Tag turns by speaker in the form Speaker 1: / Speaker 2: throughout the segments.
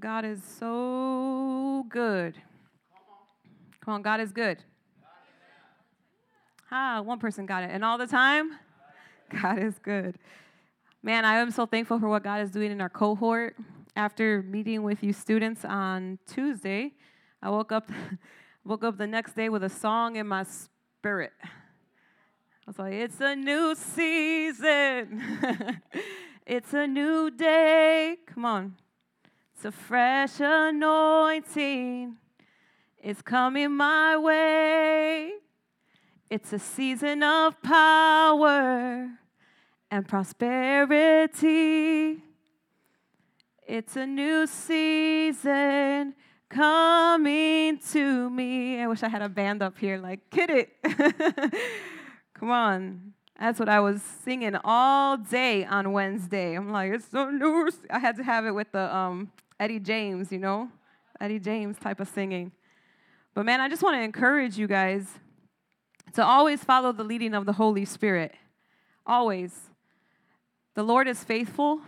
Speaker 1: God is so good. Come on, God is good. Ah, one person got it. And all the time, God is good. Man, I am so thankful for what God is doing in our cohort. After meeting with you students on Tuesday, I woke up woke up the next day with a song in my spirit. I was like, it's a new season. it's a new day. Come on. A fresh anointing. It's coming my way. It's a season of power and prosperity. It's a new season coming to me. I wish I had a band up here, like, kid it. Come on. That's what I was singing all day on Wednesday. I'm like, it's so new. I had to have it with the um, Eddie James, you know, Eddie James type of singing. But man, I just want to encourage you guys to always follow the leading of the Holy Spirit. Always. The Lord is faithful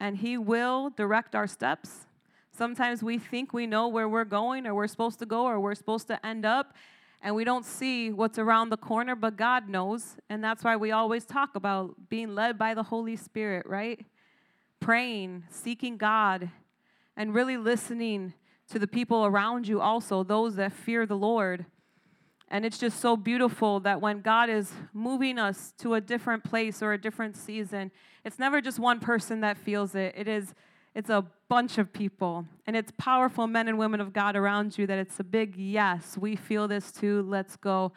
Speaker 1: and He will direct our steps. Sometimes we think we know where we're going or we're supposed to go or we're supposed to end up, and we don't see what's around the corner, but God knows. And that's why we always talk about being led by the Holy Spirit, right? Praying, seeking God, and really listening to the people around you also, those that fear the Lord. And it's just so beautiful that when God is moving us to a different place or a different season, it's never just one person that feels it. It is it's a bunch of people. And it's powerful men and women of God around you that it's a big yes, we feel this too. Let's go.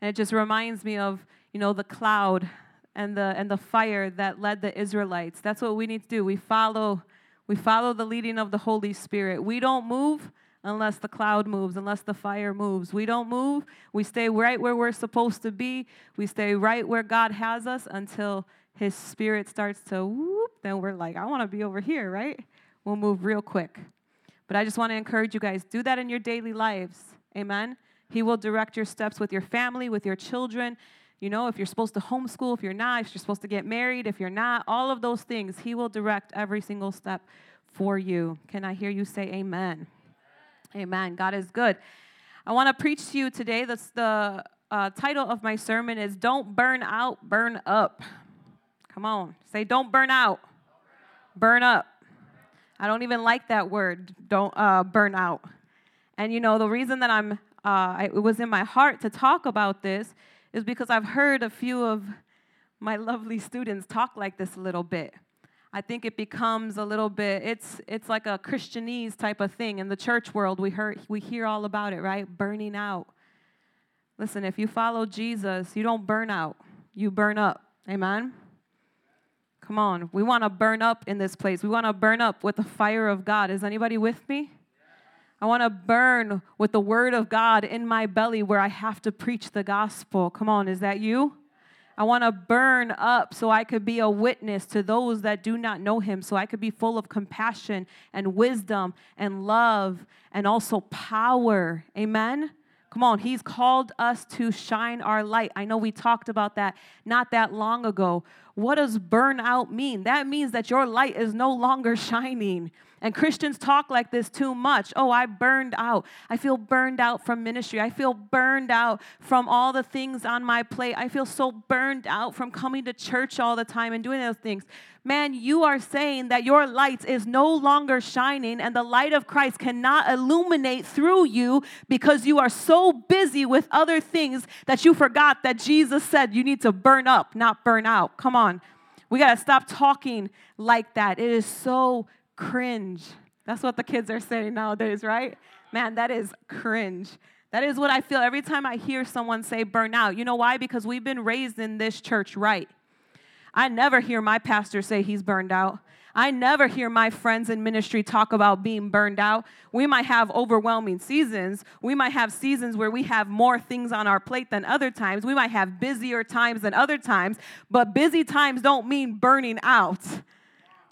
Speaker 1: And it just reminds me of, you know, the cloud and the and the fire that led the Israelites. That's what we need to do. We follow we follow the leading of the Holy Spirit. We don't move unless the cloud moves, unless the fire moves. We don't move. We stay right where we're supposed to be. We stay right where God has us until His Spirit starts to whoop. Then we're like, I want to be over here, right? We'll move real quick. But I just want to encourage you guys do that in your daily lives. Amen. He will direct your steps with your family, with your children. You know, if you're supposed to homeschool, if you're not, if you're supposed to get married, if you're not, all of those things, He will direct every single step for you. Can I hear you say amen? Amen. God is good. I want to preach to you today. That's the uh, title of my sermon is "Don't Burn Out, Burn Up." Come on, say "Don't burn out, burn up." I don't even like that word. Don't uh, burn out. And you know the reason that I'm uh, it was in my heart to talk about this is because I've heard a few of my lovely students talk like this a little bit. I think it becomes a little bit it's it's like a Christianese type of thing in the church world. We hear we hear all about it, right? Burning out. Listen, if you follow Jesus, you don't burn out. You burn up. Amen. Come on. We want to burn up in this place. We want to burn up with the fire of God. Is anybody with me? I want to burn with the word of God in my belly where I have to preach the gospel. Come on, is that you? I want to burn up so I could be a witness to those that do not know him, so I could be full of compassion and wisdom and love and also power. Amen. Come on, he's called us to shine our light. I know we talked about that not that long ago. What does burnout mean? That means that your light is no longer shining. And Christians talk like this too much. Oh, I burned out. I feel burned out from ministry. I feel burned out from all the things on my plate. I feel so burned out from coming to church all the time and doing those things. Man, you are saying that your light is no longer shining and the light of Christ cannot illuminate through you because you are so busy with other things that you forgot that Jesus said you need to burn up, not burn out. Come on. We got to stop talking like that. It is so cringe. That's what the kids are saying nowadays, right? Man, that is cringe. That is what I feel every time I hear someone say burnout. You know why? Because we've been raised in this church right. I never hear my pastor say he's burned out. I never hear my friends in ministry talk about being burned out. We might have overwhelming seasons. We might have seasons where we have more things on our plate than other times. We might have busier times than other times, but busy times don't mean burning out.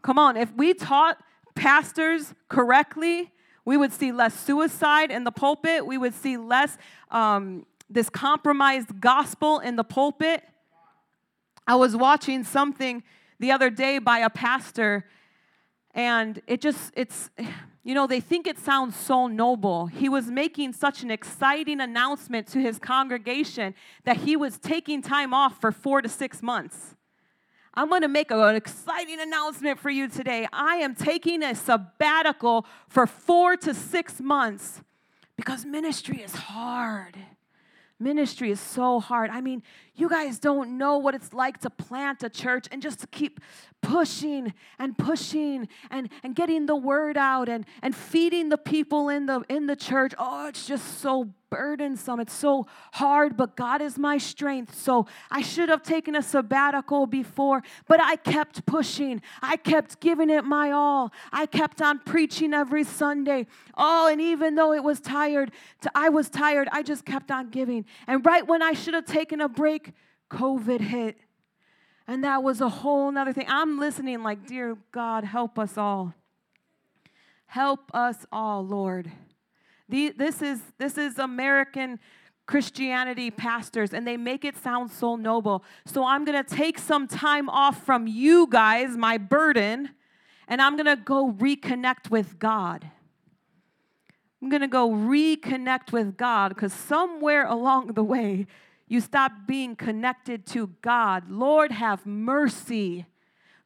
Speaker 1: Come on, if we taught pastors correctly, we would see less suicide in the pulpit. We would see less um, this compromised gospel in the pulpit. I was watching something the other day by a pastor, And it just, it's, you know, they think it sounds so noble. He was making such an exciting announcement to his congregation that he was taking time off for four to six months. I'm going to make an exciting announcement for you today. I am taking a sabbatical for four to six months because ministry is hard. Ministry is so hard. I mean, you guys don't know what it's like to plant a church and just to keep pushing and pushing and, and getting the word out and, and feeding the people in the in the church. Oh, it's just so burdensome. It's so hard, but God is my strength. So I should have taken a sabbatical before, but I kept pushing. I kept giving it my all. I kept on preaching every Sunday. Oh, and even though it was tired, I was tired, I just kept on giving. And right when I should have taken a break, COVID hit. And that was a whole nother thing. I'm listening like, dear God, help us all. Help us all, Lord. The, this, is, this is American Christianity pastors, and they make it sound so noble. So I'm going to take some time off from you guys, my burden, and I'm going to go reconnect with God. I'm going to go reconnect with God because somewhere along the way, you stop being connected to God. Lord, have mercy.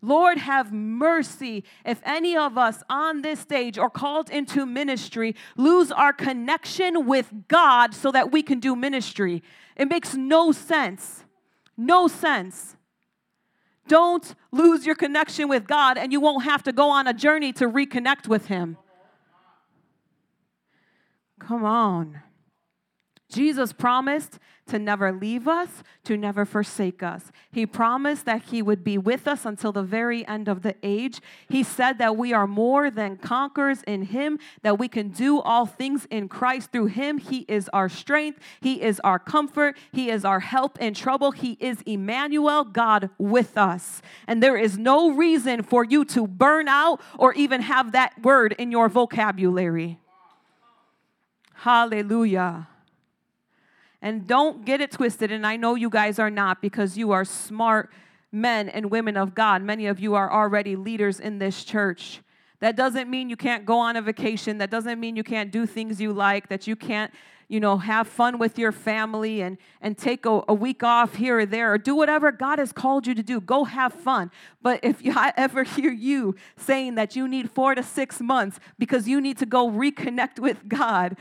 Speaker 1: Lord, have mercy if any of us on this stage or called into ministry lose our connection with God so that we can do ministry. It makes no sense. No sense. Don't lose your connection with God and you won't have to go on a journey to reconnect with Him. Come on. Jesus promised to never leave us, to never forsake us. He promised that He would be with us until the very end of the age. He said that we are more than conquerors in Him, that we can do all things in Christ through Him. He is our strength, He is our comfort, He is our help in trouble. He is Emmanuel, God with us. And there is no reason for you to burn out or even have that word in your vocabulary. Hallelujah. And don't get it twisted. And I know you guys are not because you are smart men and women of God. Many of you are already leaders in this church. That doesn't mean you can't go on a vacation. That doesn't mean you can't do things you like, that you can't, you know, have fun with your family and, and take a, a week off here or there or do whatever God has called you to do. Go have fun. But if you, I ever hear you saying that you need four to six months because you need to go reconnect with God,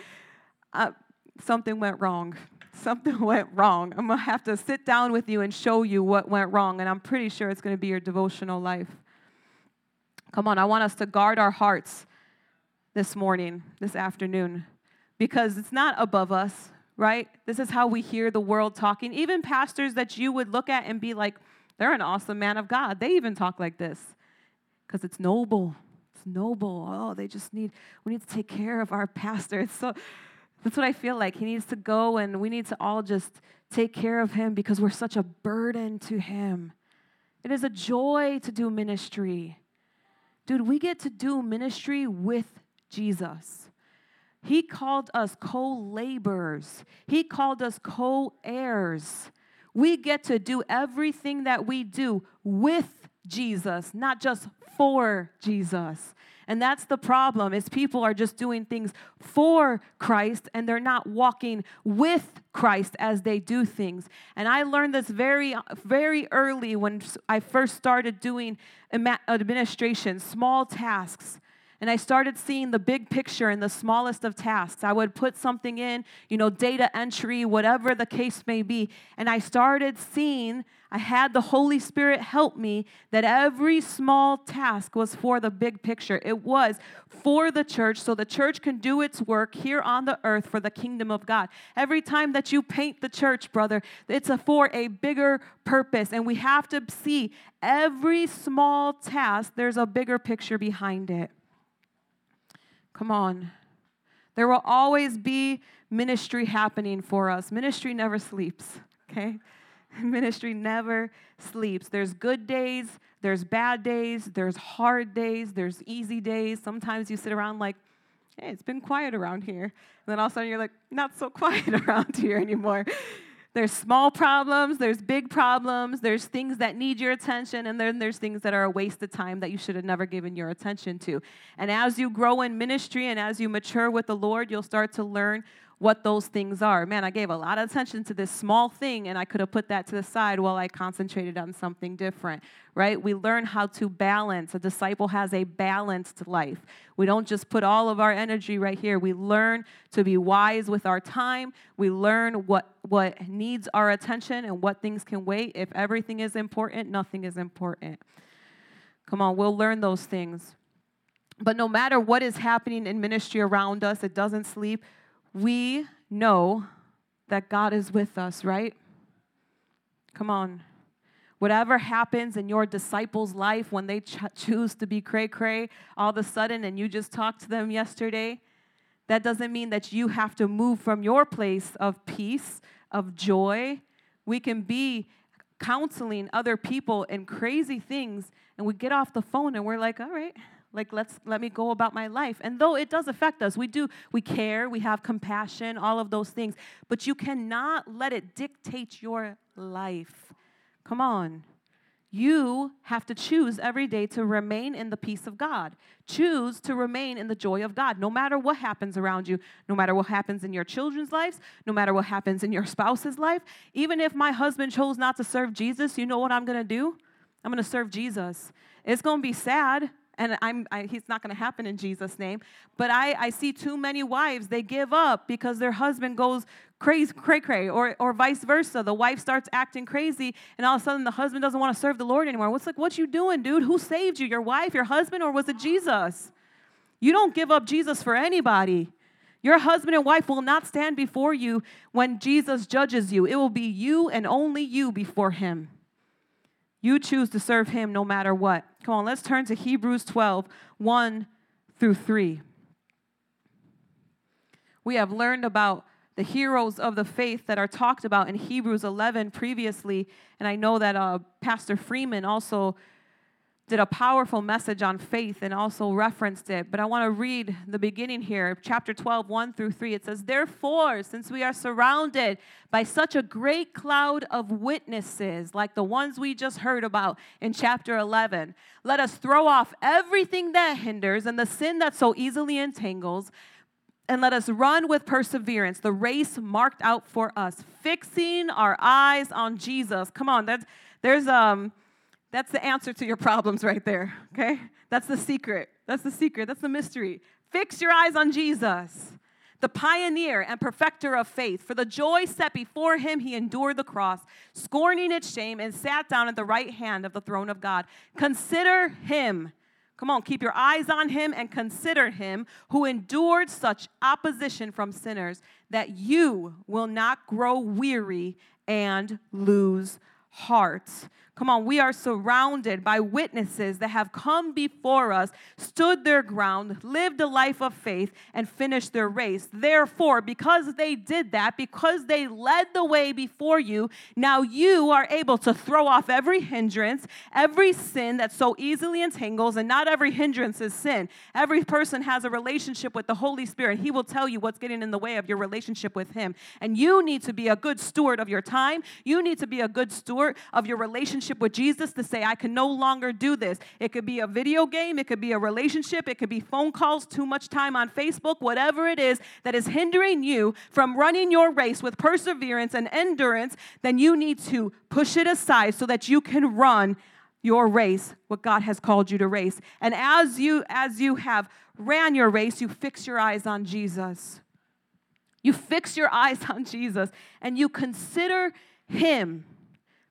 Speaker 1: uh, something went wrong something went wrong. I'm going to have to sit down with you and show you what went wrong. And I'm pretty sure it's going to be your devotional life. Come on, I want us to guard our hearts this morning, this afternoon, because it's not above us, right? This is how we hear the world talking. Even pastors that you would look at and be like, they're an awesome man of God. They even talk like this because it's noble. It's noble. Oh, they just need, we need to take care of our pastor. It's so, that's what I feel like. He needs to go, and we need to all just take care of him because we're such a burden to him. It is a joy to do ministry. Dude, we get to do ministry with Jesus. He called us co laborers, He called us co heirs. We get to do everything that we do with Jesus, not just for Jesus. And that's the problem is people are just doing things for Christ and they're not walking with Christ as they do things. And I learned this very very early when I first started doing administration, small tasks and I started seeing the big picture in the smallest of tasks. I would put something in, you know, data entry, whatever the case may be, and I started seeing, I had the Holy Spirit help me that every small task was for the big picture. It was for the church so the church can do its work here on the earth for the kingdom of God. Every time that you paint the church, brother, it's a, for a bigger purpose, and we have to see every small task, there's a bigger picture behind it. Come on. There will always be ministry happening for us. Ministry never sleeps, okay? Ministry never sleeps. There's good days, there's bad days, there's hard days, there's easy days. Sometimes you sit around like, hey, it's been quiet around here. And then all of a sudden you're like, not so quiet around here anymore. There's small problems, there's big problems, there's things that need your attention, and then there's things that are a waste of time that you should have never given your attention to. And as you grow in ministry and as you mature with the Lord, you'll start to learn what those things are. Man, I gave a lot of attention to this small thing and I could have put that to the side while I concentrated on something different, right? We learn how to balance. A disciple has a balanced life. We don't just put all of our energy right here. We learn to be wise with our time. We learn what what needs our attention and what things can wait. If everything is important, nothing is important. Come on, we'll learn those things. But no matter what is happening in ministry around us, it doesn't sleep we know that God is with us, right? Come on. Whatever happens in your disciples' life when they ch- choose to be cray cray all of a sudden and you just talked to them yesterday, that doesn't mean that you have to move from your place of peace, of joy. We can be counseling other people in crazy things, and we get off the phone and we're like, all right, like let's let me go about my life and though it does affect us we do we care we have compassion all of those things but you cannot let it dictate your life come on you have to choose every day to remain in the peace of God. Choose to remain in the joy of God, no matter what happens around you, no matter what happens in your children's lives, no matter what happens in your spouse's life. Even if my husband chose not to serve Jesus, you know what I'm gonna do? I'm gonna serve Jesus. It's gonna be sad and I'm, I, he's not going to happen in Jesus' name. But I, I see too many wives, they give up because their husband goes crazy, cray cray, or, or vice versa. The wife starts acting crazy, and all of a sudden the husband doesn't want to serve the Lord anymore. What's like, what you doing, dude? Who saved you? Your wife, your husband, or was it Jesus? You don't give up Jesus for anybody. Your husband and wife will not stand before you when Jesus judges you. It will be you and only you before him. You choose to serve him no matter what. Come on, let's turn to Hebrews 12, 1 through 3. We have learned about the heroes of the faith that are talked about in Hebrews 11 previously, and I know that uh, Pastor Freeman also did a powerful message on faith and also referenced it. But I want to read the beginning here, chapter 12, 1 through 3. It says, Therefore, since we are surrounded by such a great cloud of witnesses, like the ones we just heard about in chapter 11, let us throw off everything that hinders and the sin that so easily entangles. And let us run with perseverance the race marked out for us, fixing our eyes on Jesus. Come on, that's, there's um that's the answer to your problems right there, okay? That's the secret. That's the secret. That's the mystery. Fix your eyes on Jesus, the pioneer and perfecter of faith. For the joy set before him, he endured the cross, scorning its shame, and sat down at the right hand of the throne of God. Consider him. Come on, keep your eyes on him and consider him who endured such opposition from sinners that you will not grow weary and lose heart. Come on, we are surrounded by witnesses that have come before us, stood their ground, lived a life of faith, and finished their race. Therefore, because they did that, because they led the way before you, now you are able to throw off every hindrance, every sin that so easily entangles, and not every hindrance is sin. Every person has a relationship with the Holy Spirit. He will tell you what's getting in the way of your relationship with Him. And you need to be a good steward of your time. You need to be a good steward of your relationship relationship with Jesus to say, I can no longer do this. It could be a video game, it could be a relationship, it could be phone calls, too much time on Facebook, whatever it is that is hindering you from running your race with perseverance and endurance, then you need to push it aside so that you can run your race what god has called you to race and as you as you have ran your race you fix your eyes on jesus you fix your eyes on jesus and you consider him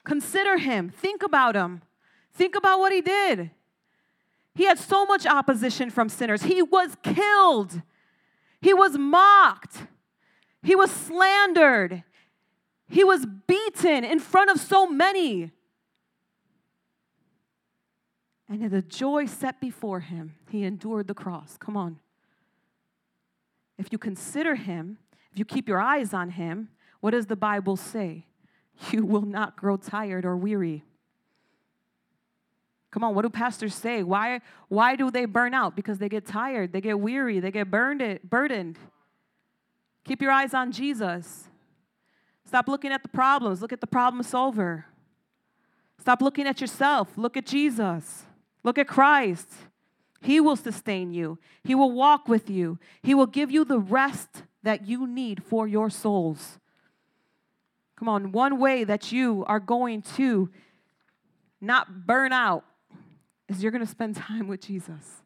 Speaker 1: Consider him. Think about him. Think about what he did. He had so much opposition from sinners. He was killed. He was mocked. He was slandered. He was beaten in front of so many. And in the joy set before him, he endured the cross. Come on. If you consider him, if you keep your eyes on him, what does the Bible say? you will not grow tired or weary. Come on, what do pastors say? Why, why do they burn out? Because they get tired, they get weary, they get burned it, burdened. Keep your eyes on Jesus. Stop looking at the problems. Look at the problem solver. Stop looking at yourself. Look at Jesus. Look at Christ. He will sustain you, He will walk with you, He will give you the rest that you need for your souls. Come on, one way that you are going to not burn out is you're going to spend time with Jesus.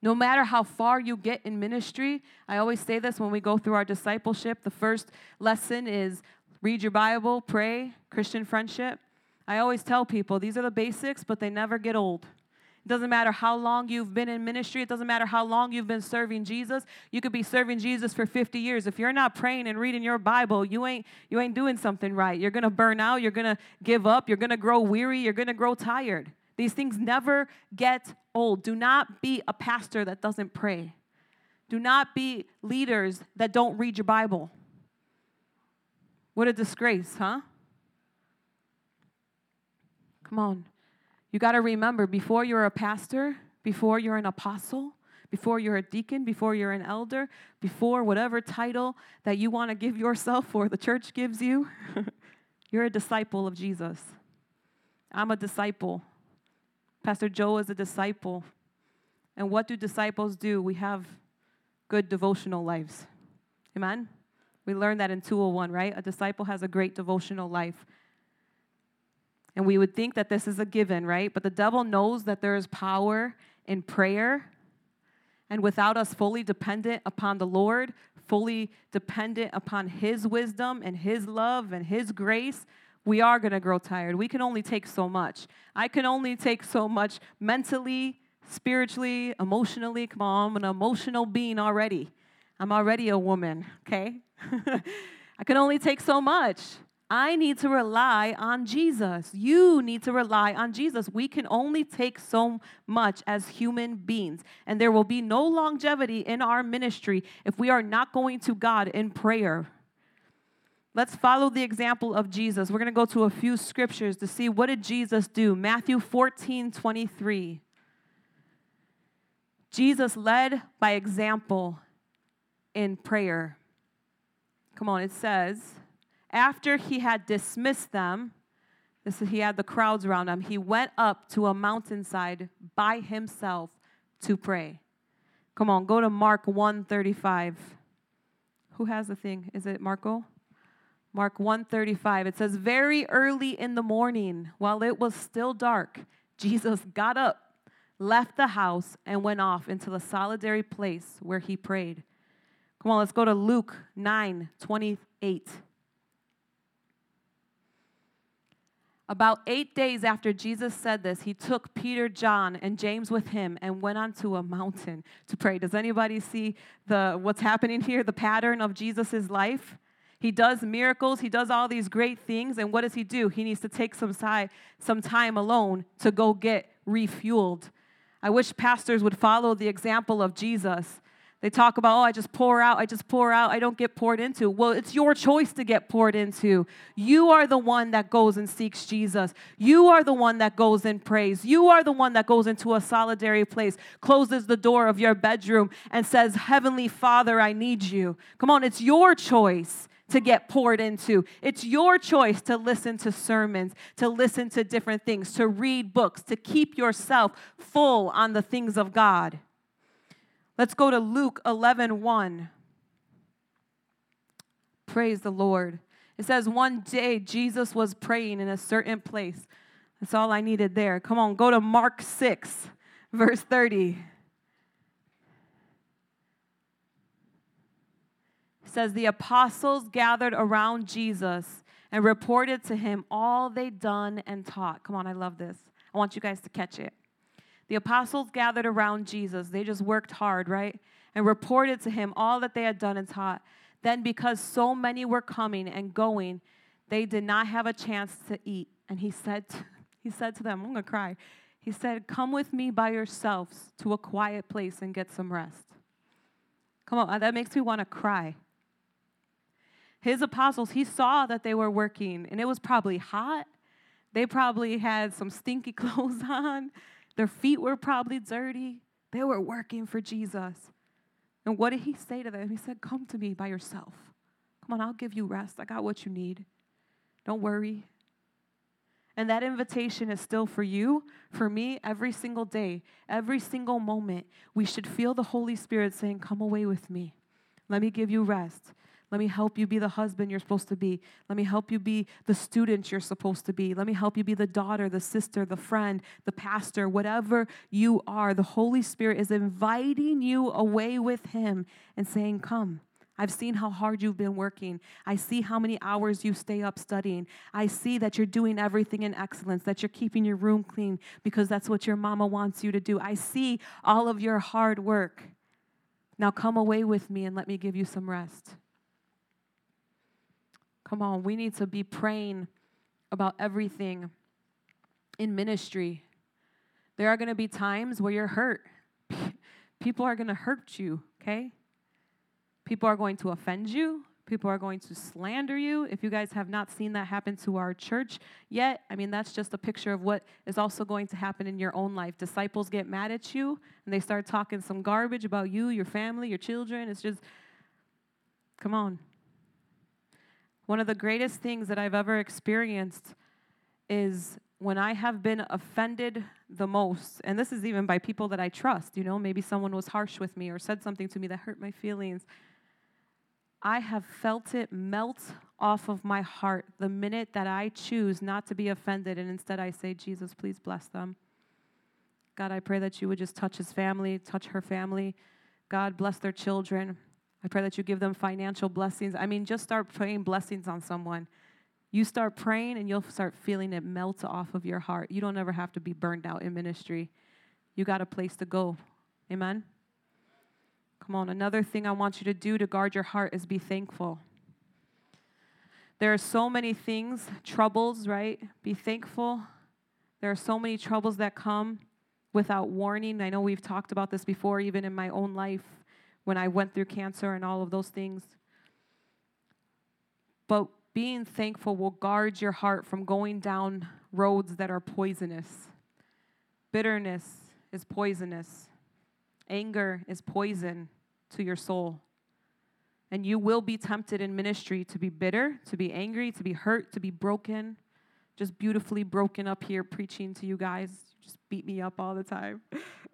Speaker 1: No matter how far you get in ministry, I always say this when we go through our discipleship. The first lesson is read your Bible, pray, Christian friendship. I always tell people these are the basics, but they never get old. It doesn't matter how long you've been in ministry. It doesn't matter how long you've been serving Jesus. You could be serving Jesus for 50 years. If you're not praying and reading your Bible, you ain't you ain't doing something right. You're going to burn out, you're going to give up, you're going to grow weary, you're going to grow tired. These things never get old. Do not be a pastor that doesn't pray. Do not be leaders that don't read your Bible. What a disgrace, huh? Come on. You got to remember before you're a pastor, before you're an apostle, before you're a deacon, before you're an elder, before whatever title that you want to give yourself or the church gives you, you're a disciple of Jesus. I'm a disciple. Pastor Joe is a disciple. And what do disciples do? We have good devotional lives. Amen? We learned that in 201, right? A disciple has a great devotional life. And we would think that this is a given, right? But the devil knows that there is power in prayer. And without us fully dependent upon the Lord, fully dependent upon His wisdom and His love and His grace, we are going to grow tired. We can only take so much. I can only take so much mentally, spiritually, emotionally. Come on, I'm an emotional being already. I'm already a woman, okay? I can only take so much. I need to rely on Jesus. You need to rely on Jesus. We can only take so much as human beings, and there will be no longevity in our ministry if we are not going to God in prayer. Let's follow the example of Jesus. We're going to go to a few scriptures to see what did Jesus do. Matthew 14, 23. Jesus led by example in prayer. Come on, it says, after he had dismissed them, this is, he had the crowds around him, he went up to a mountainside by himself to pray. Come on, go to Mark 135. Who has the thing? Is it Marco? Mark 135. It says, Very early in the morning, while it was still dark, Jesus got up, left the house, and went off into the solitary place where he prayed. Come on, let's go to Luke 9 28. About eight days after Jesus said this, he took Peter, John, and James with him and went onto a mountain to pray. Does anybody see the what's happening here? The pattern of Jesus' life? He does miracles, he does all these great things, and what does he do? He needs to take some time, some time alone to go get refueled. I wish pastors would follow the example of Jesus. They talk about, oh, I just pour out, I just pour out, I don't get poured into. Well, it's your choice to get poured into. You are the one that goes and seeks Jesus. You are the one that goes and prays. You are the one that goes into a solitary place, closes the door of your bedroom, and says, Heavenly Father, I need you. Come on, it's your choice to get poured into. It's your choice to listen to sermons, to listen to different things, to read books, to keep yourself full on the things of God. Let's go to Luke 11 1. Praise the Lord. It says, One day Jesus was praying in a certain place. That's all I needed there. Come on, go to Mark 6, verse 30. says the apostles gathered around Jesus and reported to him all they'd done and taught. Come on, I love this. I want you guys to catch it. The apostles gathered around Jesus. They just worked hard, right? And reported to him all that they had done and taught. Then, because so many were coming and going, they did not have a chance to eat. And he said, to, he said to them, I'm going to cry. He said, Come with me by yourselves to a quiet place and get some rest. Come on, that makes me want to cry his apostles, he saw that they were working, and it was probably hot. They probably had some stinky clothes on. Their feet were probably dirty. They were working for Jesus. And what did he say to them? He said, Come to me by yourself. Come on, I'll give you rest. I got what you need. Don't worry. And that invitation is still for you, for me, every single day, every single moment. We should feel the Holy Spirit saying, Come away with me. Let me give you rest. Let me help you be the husband you're supposed to be. Let me help you be the student you're supposed to be. Let me help you be the daughter, the sister, the friend, the pastor, whatever you are. The Holy Spirit is inviting you away with Him and saying, Come. I've seen how hard you've been working. I see how many hours you stay up studying. I see that you're doing everything in excellence, that you're keeping your room clean because that's what your mama wants you to do. I see all of your hard work. Now come away with me and let me give you some rest. Come on, we need to be praying about everything in ministry. There are going to be times where you're hurt. People are going to hurt you, okay? People are going to offend you. People are going to slander you. If you guys have not seen that happen to our church yet, I mean, that's just a picture of what is also going to happen in your own life. Disciples get mad at you and they start talking some garbage about you, your family, your children. It's just, come on. One of the greatest things that I've ever experienced is when I have been offended the most, and this is even by people that I trust, you know, maybe someone was harsh with me or said something to me that hurt my feelings. I have felt it melt off of my heart the minute that I choose not to be offended and instead I say, Jesus, please bless them. God, I pray that you would just touch his family, touch her family. God, bless their children. I pray that you give them financial blessings. I mean, just start praying blessings on someone. You start praying and you'll start feeling it melt off of your heart. You don't ever have to be burned out in ministry. You got a place to go. Amen? Come on, another thing I want you to do to guard your heart is be thankful. There are so many things, troubles, right? Be thankful. There are so many troubles that come without warning. I know we've talked about this before, even in my own life when I went through cancer and all of those things. But being thankful will guard your heart from going down roads that are poisonous. Bitterness is poisonous, anger is poison to your soul. And you will be tempted in ministry to be bitter, to be angry, to be hurt, to be broken. Just beautifully broken up here preaching to you guys. Just beat me up all the time.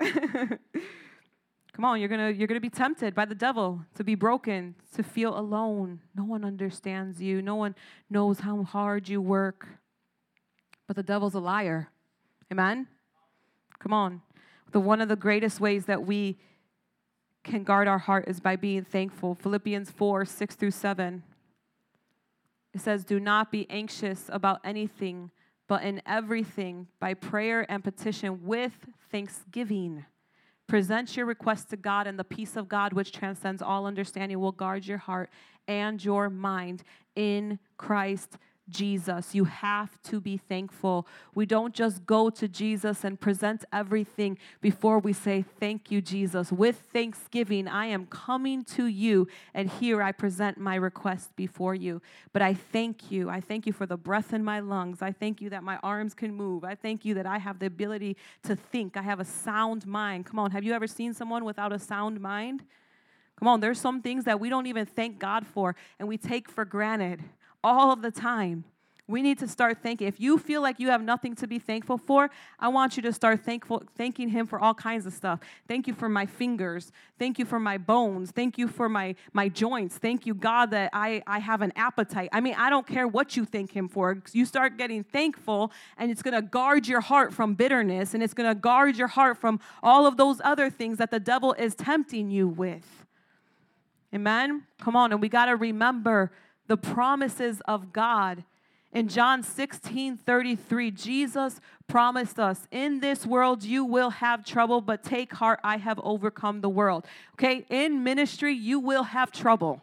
Speaker 1: Come on, you're gonna you're gonna be tempted by the devil to be broken, to feel alone. No one understands you. No one knows how hard you work. But the devil's a liar. Amen. Come on. The one of the greatest ways that we can guard our heart is by being thankful. Philippians 4, 6 through 7. It says, Do not be anxious about anything, but in everything, by prayer and petition with thanksgiving Present your request to God, and the peace of God, which transcends all understanding, will guard your heart and your mind in Christ Jesus. You have to be thankful. We don't just go to Jesus and present everything before we say, Thank you, Jesus. With thanksgiving, I am coming to you, and here I present my request before you. But I thank you. I thank you for the breath in my lungs. I thank you that my arms can move. I thank you that I have the ability to think. I have a sound mind. Come on, have you ever seen someone without a sound mind? Come on, there's some things that we don't even thank God for and we take for granted all of the time. We need to start thinking. If you feel like you have nothing to be thankful for, I want you to start thankful, thanking Him for all kinds of stuff. Thank you for my fingers. Thank you for my bones. Thank you for my, my joints. Thank you, God, that I, I have an appetite. I mean, I don't care what you thank Him for. You start getting thankful, and it's going to guard your heart from bitterness, and it's going to guard your heart from all of those other things that the devil is tempting you with. Amen? Come on, and we got to remember the promises of God. In John 16 33, Jesus promised us, In this world you will have trouble, but take heart, I have overcome the world. Okay, in ministry you will have trouble.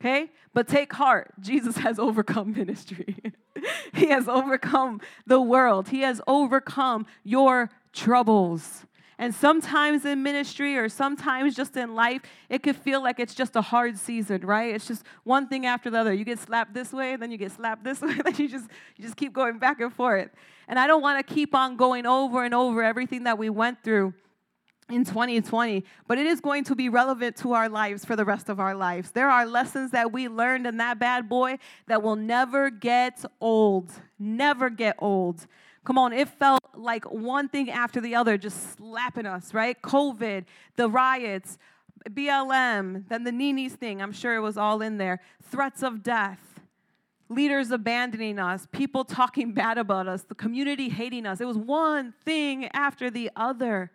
Speaker 1: Okay, but take heart, Jesus has overcome ministry. he has overcome the world, He has overcome your troubles. And sometimes in ministry or sometimes just in life, it could feel like it's just a hard season, right? It's just one thing after the other. You get slapped this way, then you get slapped this way, then you just you just keep going back and forth. And I don't want to keep on going over and over everything that we went through in 2020, but it is going to be relevant to our lives for the rest of our lives. There are lessons that we learned in that bad boy that will never get old. Never get old. Come on, it felt like one thing after the other just slapping us, right? COVID, the riots, BLM, then the Nini's thing, I'm sure it was all in there. Threats of death, leaders abandoning us, people talking bad about us, the community hating us. It was one thing after the other.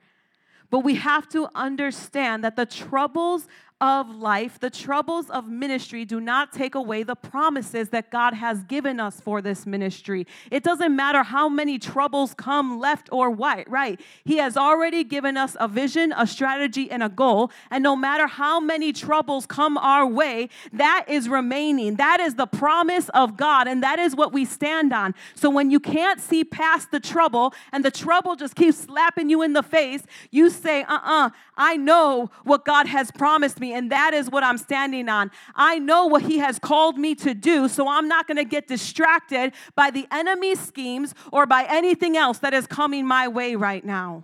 Speaker 1: But we have to understand that the troubles of life, the troubles of ministry do not take away the promises that God has given us for this ministry. It doesn't matter how many troubles come left or right, right? He has already given us a vision, a strategy, and a goal. And no matter how many troubles come our way, that is remaining. That is the promise of God, and that is what we stand on. So when you can't see past the trouble and the trouble just keeps slapping you in the face, you say, uh uh-uh, uh, I know what God has promised me and that is what I'm standing on. I know what He has called me to do, so I'm not going to get distracted by the enemy's schemes or by anything else that is coming my way right now.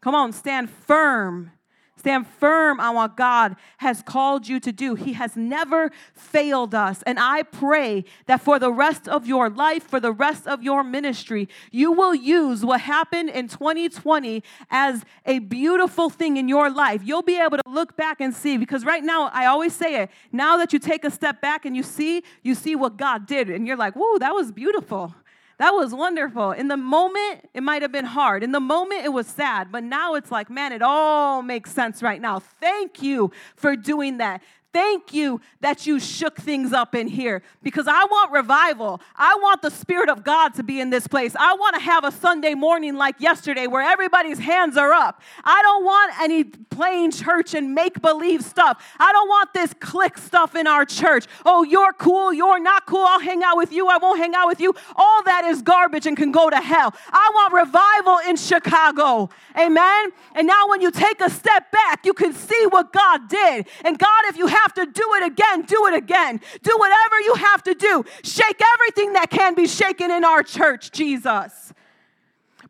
Speaker 1: Come on, stand firm Stand firm on what God has called you to do. He has never failed us. And I pray that for the rest of your life, for the rest of your ministry, you will use what happened in 2020 as a beautiful thing in your life. You'll be able to look back and see, because right now, I always say it, now that you take a step back and you see, you see what God did, and you're like, whoa, that was beautiful. That was wonderful. In the moment, it might have been hard. In the moment, it was sad. But now it's like, man, it all makes sense right now. Thank you for doing that. Thank you that you shook things up in here because I want revival. I want the Spirit of God to be in this place. I want to have a Sunday morning like yesterday where everybody's hands are up. I don't want any plain church and make believe stuff. I don't want this clique stuff in our church. Oh, you're cool, you're not cool. I'll hang out with you, I won't hang out with you. All that is garbage and can go to hell. I want revival in Chicago. Amen. And now, when you take a step back, you can see what God did. And God, if you have have to do it again, do it again. Do whatever you have to do. Shake everything that can be shaken in our church, Jesus.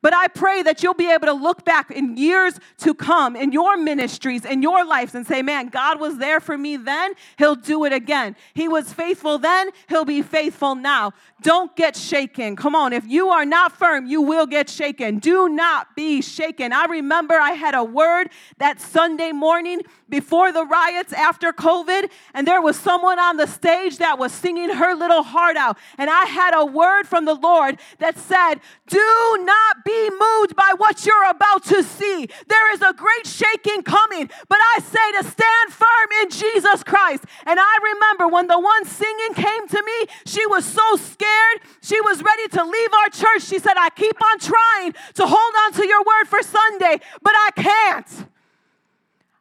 Speaker 1: But I pray that you'll be able to look back in years to come in your ministries, in your lives, and say, Man, God was there for me then, He'll do it again. He was faithful then, He'll be faithful now. Don't get shaken. Come on, if you are not firm, you will get shaken. Do not be shaken. I remember I had a word that Sunday morning before the riots after COVID, and there was someone on the stage that was singing her little heart out. And I had a word from the Lord that said, Do not be moved by what you're about to see. There is a great shaking coming, but I say to stand firm in Jesus Christ. And I remember when the one singing came to me, she was so scared. She was ready to leave our church. She said, I keep on trying to hold on to your word for Sunday, but I can't.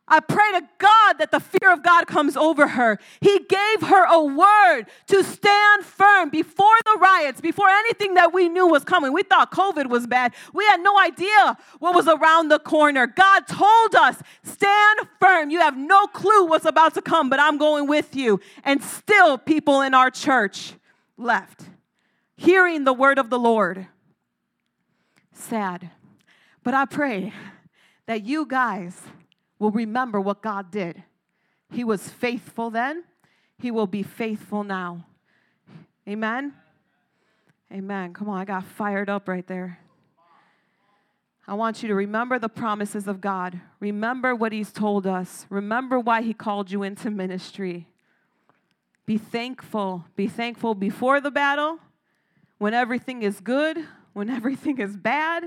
Speaker 1: I pray to God that the fear of God comes over her. He gave her a word to stand firm before the riots, before anything that we knew was coming. We thought COVID was bad. We had no idea what was around the corner. God told us, stand firm. You have no clue what's about to come, but I'm going with you. And still, people in our church left hearing the word of the Lord. Sad. But I pray that you guys will remember what God did. He was faithful then, He will be faithful now. Amen? Amen. Come on, I got fired up right there. I want you to remember the promises of God. Remember what He's told us. Remember why He called you into ministry. Be thankful. Be thankful before the battle when everything is good, when everything is bad,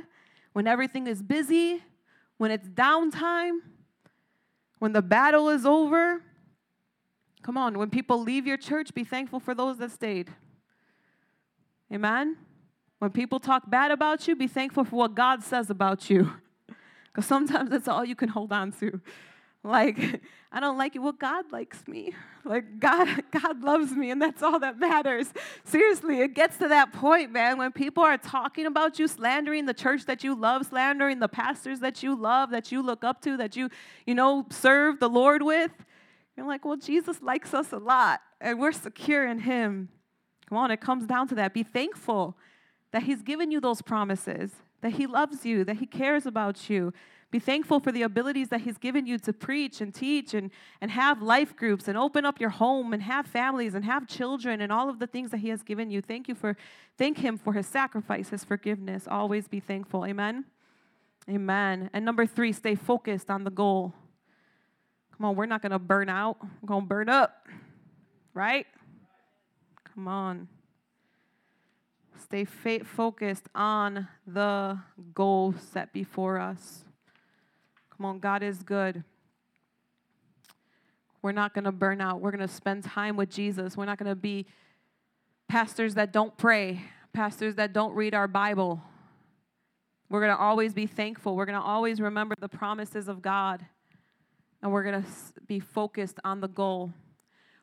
Speaker 1: when everything is busy, when it's downtime, when the battle is over. Come on, when people leave your church, be thankful for those that stayed. Amen? When people talk bad about you, be thankful for what God says about you. Because sometimes that's all you can hold on to. Like, I don't like it. Well, God likes me. Like, God, God loves me, and that's all that matters. Seriously, it gets to that point, man, when people are talking about you, slandering the church that you love, slandering the pastors that you love, that you look up to, that you, you know, serve the Lord with. You're like, well, Jesus likes us a lot, and we're secure in Him. Come on, it comes down to that. Be thankful that He's given you those promises, that He loves you, that He cares about you. Be thankful for the abilities that He's given you to preach and teach and, and have life groups and open up your home and have families and have children and all of the things that He has given you. Thank you for thank Him for His sacrifice, His forgiveness. Always be thankful. Amen. Amen. And number three, stay focused on the goal. Come on, we're not gonna burn out. We're gonna burn up. Right? Come on. Stay focused on the goal set before us. Come on, God is good. We're not going to burn out. We're going to spend time with Jesus. We're not going to be pastors that don't pray, pastors that don't read our Bible. We're going to always be thankful. We're going to always remember the promises of God. And we're going to be focused on the goal.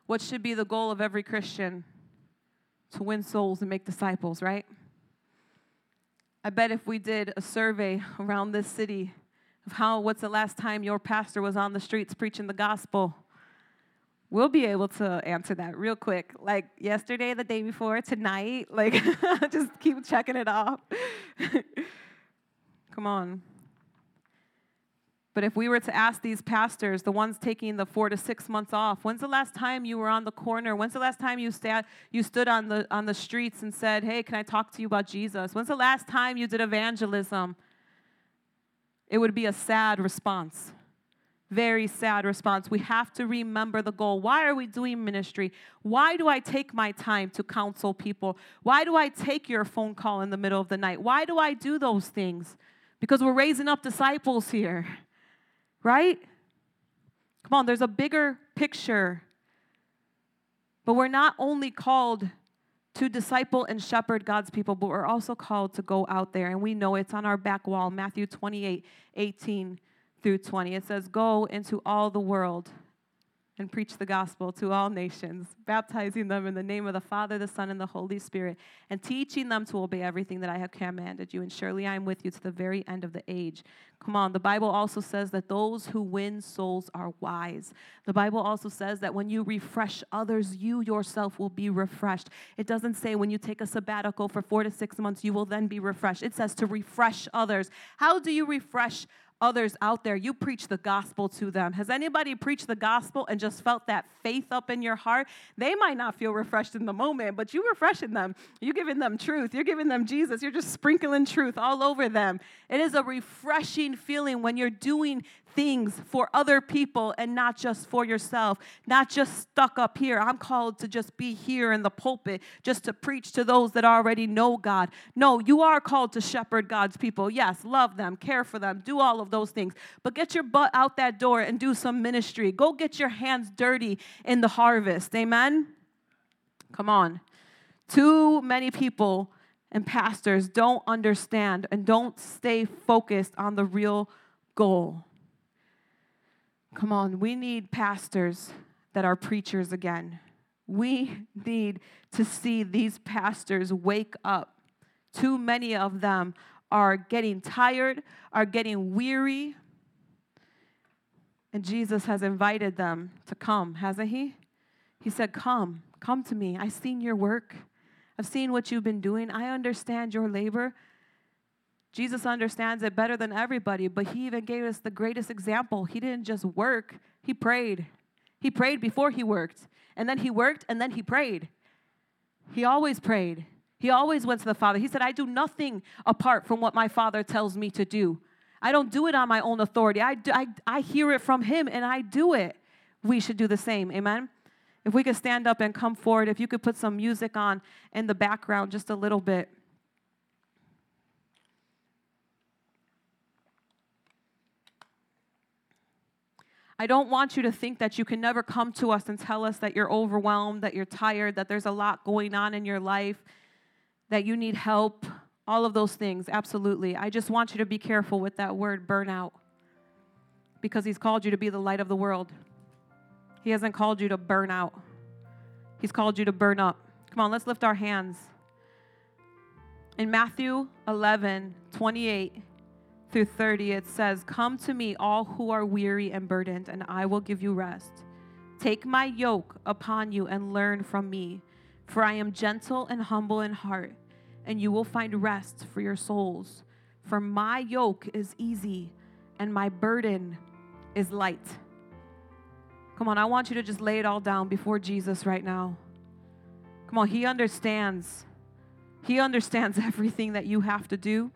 Speaker 1: What should be the goal of every Christian? To win souls and make disciples, right? I bet if we did a survey around this city, of how, what's the last time your pastor was on the streets preaching the gospel? We'll be able to answer that real quick. Like yesterday, the day before, tonight. Like, just keep checking it off. Come on. But if we were to ask these pastors, the ones taking the four to six months off, when's the last time you were on the corner? When's the last time you, sta- you stood on the, on the streets and said, Hey, can I talk to you about Jesus? When's the last time you did evangelism? it would be a sad response. Very sad response. We have to remember the goal. Why are we doing ministry? Why do I take my time to counsel people? Why do I take your phone call in the middle of the night? Why do I do those things? Because we're raising up disciples here, right? Come on, there's a bigger picture. But we're not only called to disciple and shepherd God's people, but we're also called to go out there. And we know it's on our back wall, Matthew 28 18 through 20. It says, Go into all the world and preach the gospel to all nations, baptizing them in the name of the Father, the Son, and the Holy Spirit, and teaching them to obey everything that I have commanded you. And surely I am with you to the very end of the age. Come on, the Bible also says that those who win souls are wise. The Bible also says that when you refresh others, you yourself will be refreshed. It doesn't say when you take a sabbatical for four to six months, you will then be refreshed. It says to refresh others. How do you refresh others out there, you preach the gospel to them. Has anybody preached the gospel and just felt that faith up in your heart? They might not feel refreshed in the moment, but you refreshing them. You're giving them truth. You're giving them Jesus. You're just sprinkling truth all over them. It is a refreshing feeling when you're doing things for other people and not just for yourself, not just stuck up here. I'm called to just be here in the pulpit, just to preach to those that already know God. No, you are called to shepherd God's people. Yes, love them, care for them, do all of those things. But get your butt out that door and do some ministry. Go get your hands dirty in the harvest. Amen? Come on. Too many people and pastors don't understand and don't stay focused on the real goal. Come on, we need pastors that are preachers again. We need to see these pastors wake up. Too many of them are getting tired, are getting weary. And Jesus has invited them to come, hasn't he? He said, Come, come to me. I've seen your work. I've seen what you've been doing. I understand your labor. Jesus understands it better than everybody, but he even gave us the greatest example. He didn't just work, he prayed. He prayed before he worked, and then he worked, and then he prayed. He always prayed. He always went to the Father. He said, I do nothing apart from what my Father tells me to do. I don't do it on my own authority. I, do, I, I hear it from Him and I do it. We should do the same. Amen? If we could stand up and come forward, if you could put some music on in the background just a little bit. I don't want you to think that you can never come to us and tell us that you're overwhelmed, that you're tired, that there's a lot going on in your life, that you need help, all of those things. Absolutely. I just want you to be careful with that word burnout because He's called you to be the light of the world. He hasn't called you to burn out, He's called you to burn up. Come on, let's lift our hands. In Matthew 11 28, through 30, it says, Come to me, all who are weary and burdened, and I will give you rest. Take my yoke upon you and learn from me, for I am gentle and humble in heart, and you will find rest for your souls. For my yoke is easy and my burden is light. Come on, I want you to just lay it all down before Jesus right now. Come on, He understands. He understands everything that you have to do.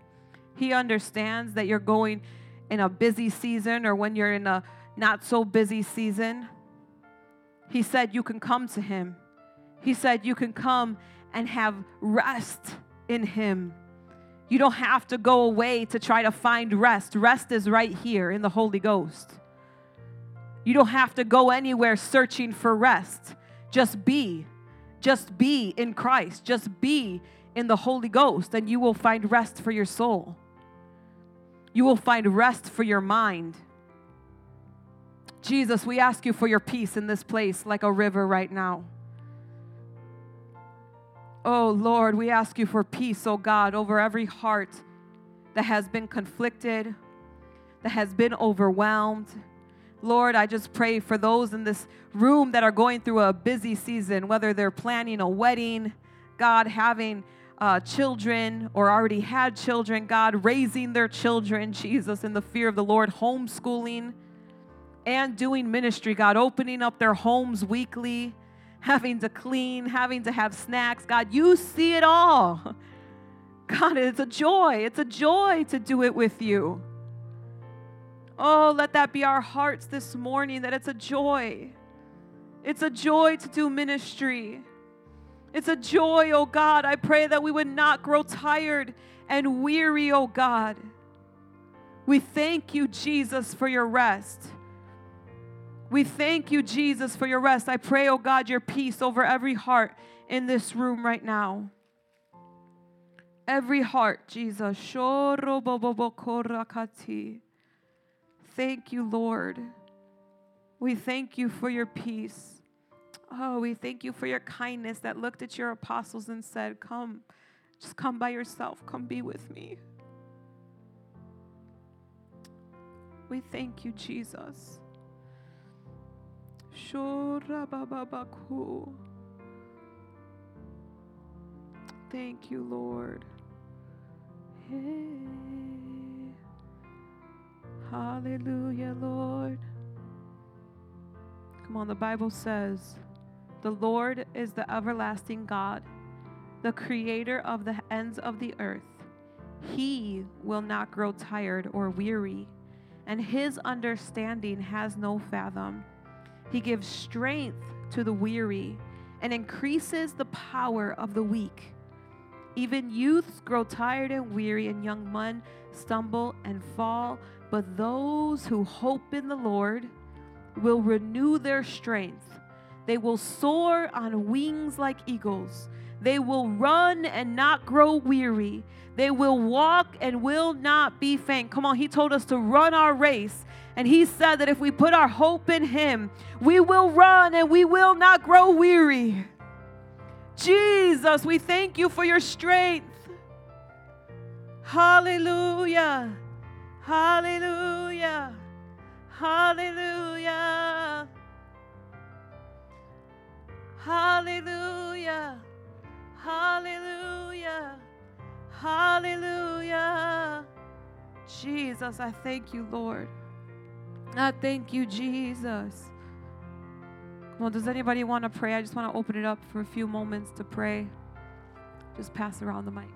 Speaker 1: He understands that you're going in a busy season or when you're in a not so busy season. He said you can come to Him. He said you can come and have rest in Him. You don't have to go away to try to find rest. Rest is right here in the Holy Ghost. You don't have to go anywhere searching for rest. Just be. Just be in Christ. Just be in the Holy Ghost, and you will find rest for your soul. You will find rest for your mind. Jesus, we ask you for your peace in this place like a river right now. Oh Lord, we ask you for peace, oh God, over every heart that has been conflicted, that has been overwhelmed. Lord, I just pray for those in this room that are going through a busy season, whether they're planning a wedding, God, having uh, children or already had children, God, raising their children, Jesus, in the fear of the Lord, homeschooling and doing ministry, God, opening up their homes weekly having to clean, having to have snacks. God, you see it all. God, it's a joy. It's a joy to do it with you. Oh, let that be our hearts this morning that it's a joy. It's a joy to do ministry. It's a joy, oh God. I pray that we would not grow tired and weary, oh God. We thank you, Jesus, for your rest. We thank you, Jesus, for your rest. I pray, oh God, your peace over every heart in this room right now. Every heart, Jesus. Thank you, Lord. We thank you for your peace. Oh, we thank you for your kindness that looked at your apostles and said, Come, just come by yourself, come be with me. We thank you, Jesus. Thank you, Lord. Hey. Hallelujah, Lord. Come on, the Bible says, The Lord is the everlasting God, the creator of the ends of the earth. He will not grow tired or weary, and his understanding has no fathom. He gives strength to the weary and increases the power of the weak. Even youths grow tired and weary, and young men stumble and fall. But those who hope in the Lord will renew their strength. They will soar on wings like eagles. They will run and not grow weary. They will walk and will not be faint. Come on, he told us to run our race and he said that if we put our hope in him, we will run and we will not grow weary. Jesus, we thank you for your strength. Hallelujah. Hallelujah. Hallelujah. Hallelujah. Hallelujah. Hallelujah. Jesus, I thank you, Lord. I thank you, Jesus. Well, does anybody want to pray? I just want to open it up for a few moments to pray. Just pass around the mic.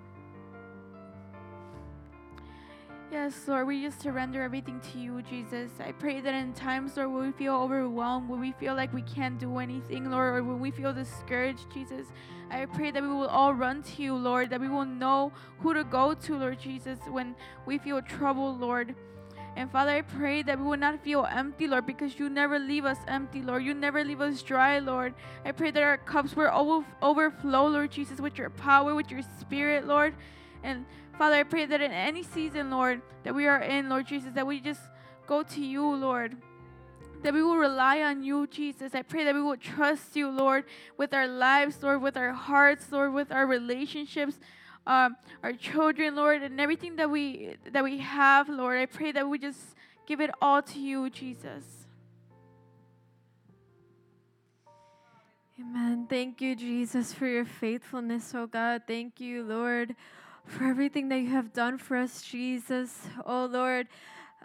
Speaker 2: Yes, Lord, we just surrender everything to you, Jesus. I pray that in times, Lord, when we feel overwhelmed, when we feel like we can't do anything, Lord, or when we feel discouraged, Jesus, I pray that we will all run to you, Lord, that we will know who to go to, Lord Jesus, when we feel troubled, Lord. And Father, I pray that we will not feel empty, Lord, because you never leave us empty, Lord. You never leave us dry, Lord. I pray that our cups will over- overflow, Lord Jesus, with your power, with your spirit, Lord. And Father, I pray that in any season, Lord, that we are in, Lord Jesus, that we just go to you, Lord. That we will rely on you, Jesus. I pray that we will trust you, Lord, with our lives, Lord, with our hearts, Lord, with our relationships, um, our children, Lord, and everything that we that we have, Lord. I pray that we just give it all to you, Jesus.
Speaker 3: Amen. Thank you, Jesus, for your faithfulness, oh God. Thank you, Lord, for everything that you have done for us, Jesus. Oh Lord,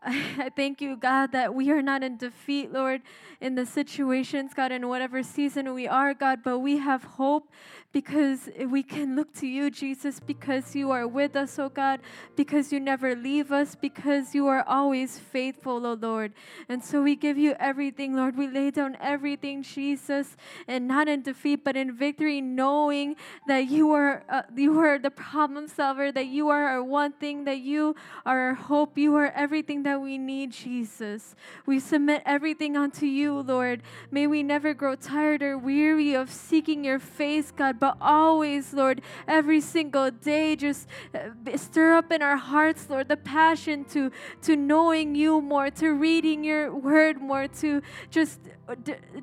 Speaker 3: I thank you, God, that we are not in defeat, Lord, in the situations, God, in whatever season we are, God, but we have hope because we can look to you, Jesus, because you are with us, oh God, because you never leave us, because you are always faithful, oh Lord. And so we give you everything, Lord. We lay down everything, Jesus, and not in defeat, but in victory, knowing that you are uh, you are the problem solver, that you are our one thing, that you are our hope, you are everything that we need, Jesus. We submit everything unto you, Lord. May we never grow tired or weary of seeking your face, God but always, Lord, every single day, just uh, stir up in our hearts, Lord, the passion to, to knowing you more, to reading your word more, to just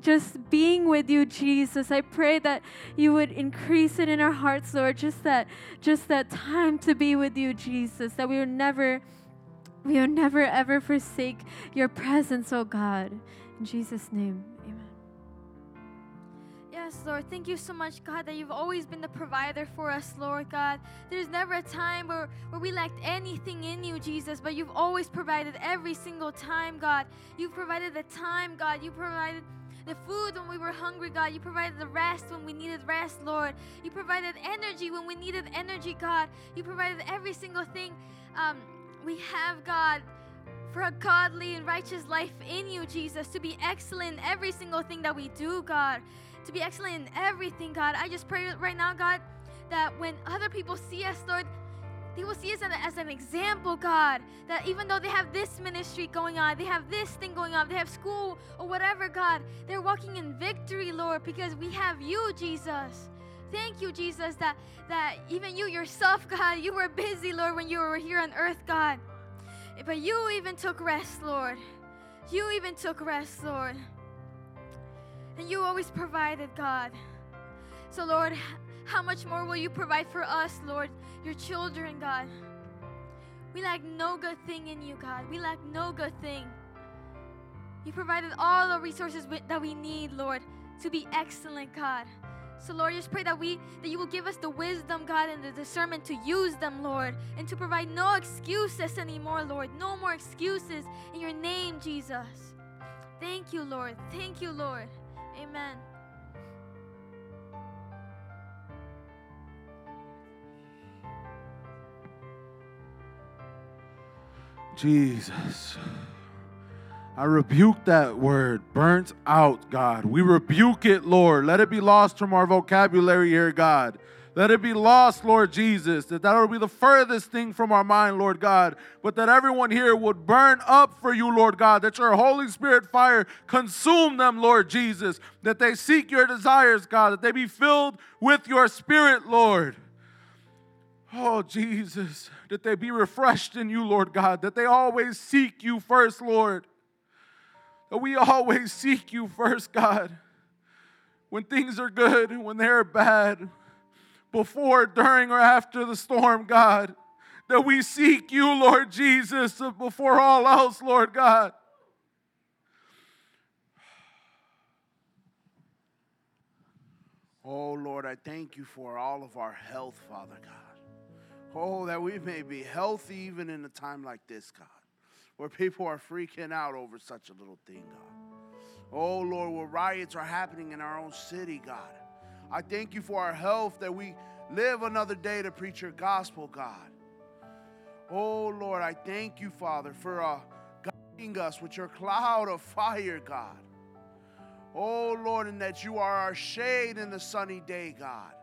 Speaker 3: just being with you jesus i pray that you would increase it in our hearts lord just that just that time to be with you jesus that we would never we will never ever forsake your presence oh god in jesus name amen.
Speaker 4: Yes, Lord. Thank you so much, God, that you've always been the provider for us, Lord God. There's never a time where, where we lacked anything in you, Jesus, but you've always provided every single time, God. You've provided the time, God. You provided the food when we were hungry, God. You provided the rest when we needed rest, Lord. You provided energy when we needed energy, God. You provided every single thing um, we have, God for a godly and righteous life in you, Jesus, to be excellent in every single thing that we do, God to be excellent in everything, God. I just pray right now, God, that when other people see us, Lord, they will see us as an example, God. That even though they have this ministry going on, they have this thing going on, they have school or whatever, God, they're walking in victory, Lord, because we have you, Jesus. Thank you, Jesus, that, that even you yourself, God, you were busy, Lord, when you were here on earth, God. But you even took rest, Lord. You even took rest, Lord. And you always provided, God. So, Lord, how much more will you provide for us, Lord, your children, God? We lack no good thing in you, God. We lack no good thing. You provided all the resources that we need, Lord, to be excellent, God. So Lord, just pray that we that you will give us the wisdom, God, and the discernment to use them, Lord, and to provide no excuses anymore, Lord. No more excuses in your name, Jesus. Thank you, Lord. Thank you, Lord. Amen.
Speaker 5: Jesus. I rebuke that word, burnt out, God. We rebuke it, Lord. Let it be lost from our vocabulary here, God. Let it be lost, Lord Jesus, that that will be the furthest thing from our mind, Lord God, but that everyone here would burn up for you, Lord God, that your Holy Spirit fire consume them, Lord Jesus, that they seek your desires, God, that they be filled with your Spirit, Lord. Oh, Jesus, that they be refreshed in you, Lord God, that they always seek you first, Lord. That we always seek you first, God. When things are good, when they're bad, before, during, or after the storm, God. That we seek you, Lord Jesus, before all else, Lord God.
Speaker 6: Oh, Lord, I thank you for all of our health, Father God. Oh, that we may be healthy even in a time like this, God, where people are freaking out over such a little thing, God. Oh, Lord, where riots are happening in our own city, God. I thank you for our health that we live another day to preach your gospel, God. Oh, Lord, I thank you, Father, for uh, guiding us with your cloud of fire, God. Oh, Lord, and that you are our shade in the sunny day, God.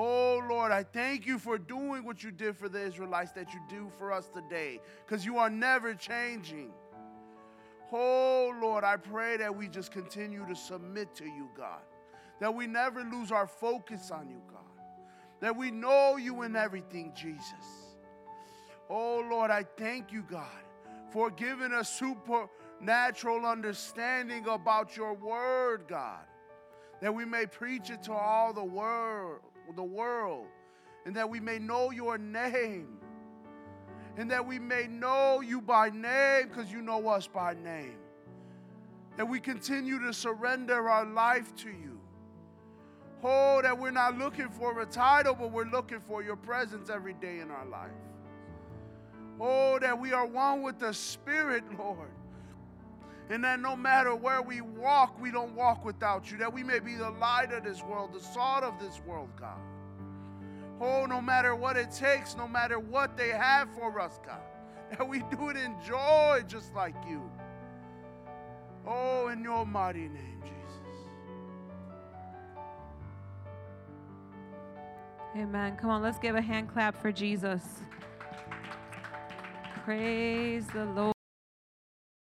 Speaker 6: Oh, Lord, I thank you for doing what you did for the Israelites that you do for us today, because you are never changing. Oh, Lord, I pray that we just continue to submit to you, God that we never lose our focus on you, God. That we know you in everything, Jesus. Oh, Lord, I thank you, God, for giving us supernatural understanding about your word, God. That we may preach it to all the world, the world, and that we may know your name. And that we may know you by name because you know us by name. That we continue to surrender our life to you Oh, that we're not looking for a title, but we're looking for your presence every day in our life. Oh, that we are one with the Spirit, Lord. And that no matter where we walk, we don't walk without you. That we may be the light of this world, the salt of this world, God. Oh, no matter what it takes, no matter what they have for us, God. That we do it in joy just like you. Oh, in your mighty name, Jesus.
Speaker 1: Amen. Come on, let's give a hand clap for Jesus. Praise the Lord.